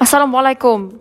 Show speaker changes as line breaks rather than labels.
Assalamualaikum.